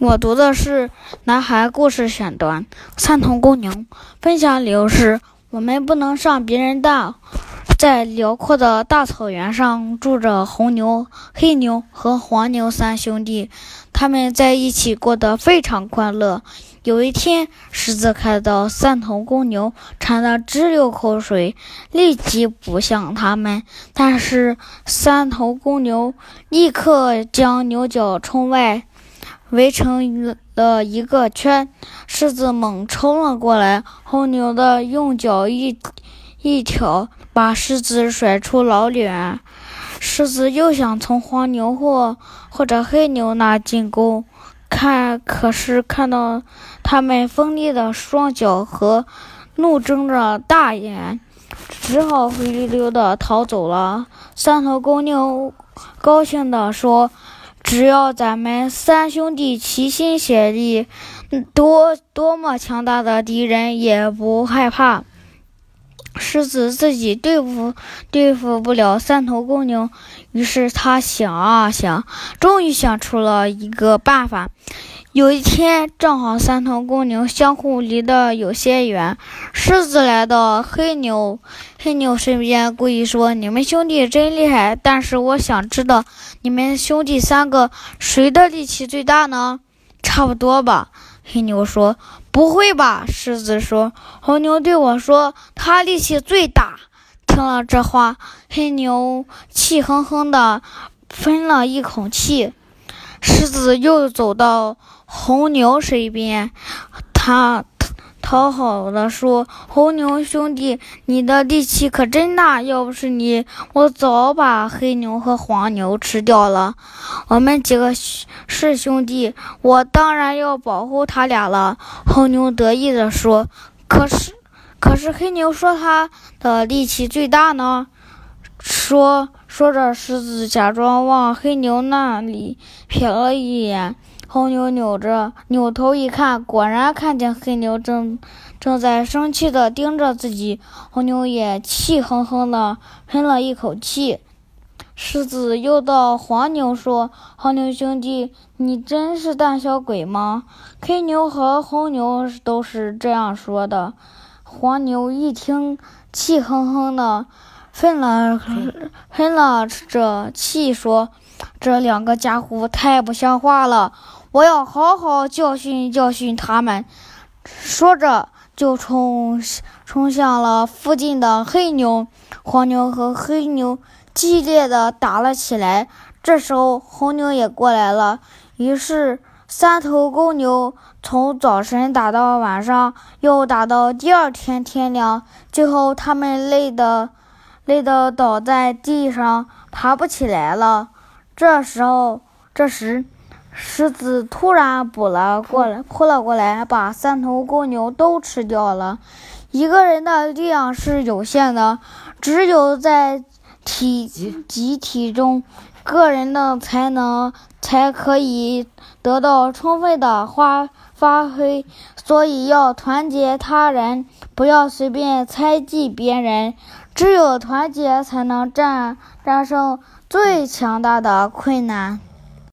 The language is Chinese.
我读的是《男孩故事选段》。三头公牛分享理由是：我们不能上别人当。在辽阔的大草原上，住着红牛、黑牛和黄牛三兄弟，他们在一起过得非常快乐。有一天，狮子看到三头公牛馋得直流口水，立即扑向他们。但是，三头公牛立刻将牛角冲外。围成了一个圈，狮子猛冲了过来，红牛的用脚一一挑，把狮子甩出老远。狮子又想从黄牛或或者黑牛那进攻，看可是看到他们锋利的双脚和怒睁着大眼，只好灰溜溜的逃走了。三头公牛高兴地说。只要咱们三兄弟齐心协力，多多么强大的敌人也不害怕。狮子自己对付对付不了三头公牛，于是他想啊想，终于想出了一个办法。有一天，正好三头公牛相互离得有些远，狮子来到黑牛黑牛身边，故意说：“你们兄弟真厉害，但是我想知道，你们兄弟三个谁的力气最大呢？”“差不多吧。”黑牛说。“不会吧？”狮子说。“红牛对我说，他力气最大。”听了这话，黑牛气哼哼的喷了一口气。狮子又走到。红牛身边，他讨好的说：“红牛兄弟，你的力气可真大，要不是你，我早把黑牛和黄牛吃掉了。我们几个是兄弟，我当然要保护他俩了。”红牛得意地说：“可是，可是黑牛说他的力气最大呢。”说说着，狮子假装往黑牛那里瞥了一眼。红牛扭着扭头一看，果然看见黑牛正正在生气地盯着自己。红牛也气哼哼地喷了一口气。狮子又到黄牛说：“黄牛兄弟，你真是胆小鬼吗？”黑牛和红牛都是这样说的。黄牛一听，气哼哼的喷了喷了着气，说：“这两个家伙太不像话了。”我要好好教训教训他们，说着就冲冲向了附近的黑牛、黄牛和黑牛，激烈的打了起来。这时候红牛也过来了，于是三头公牛从早晨打到晚上，又打到第二天天亮，最后他们累得累得倒在地上，爬不起来了。这时候，这时。狮子突然扑了过来，扑了过来，把三头公牛都吃掉了。一个人的力量是有限的，只有在体集体中，个人的才能才可以得到充分的发发挥。所以要团结他人，不要随便猜忌别人。只有团结，才能战战胜最强大的困难。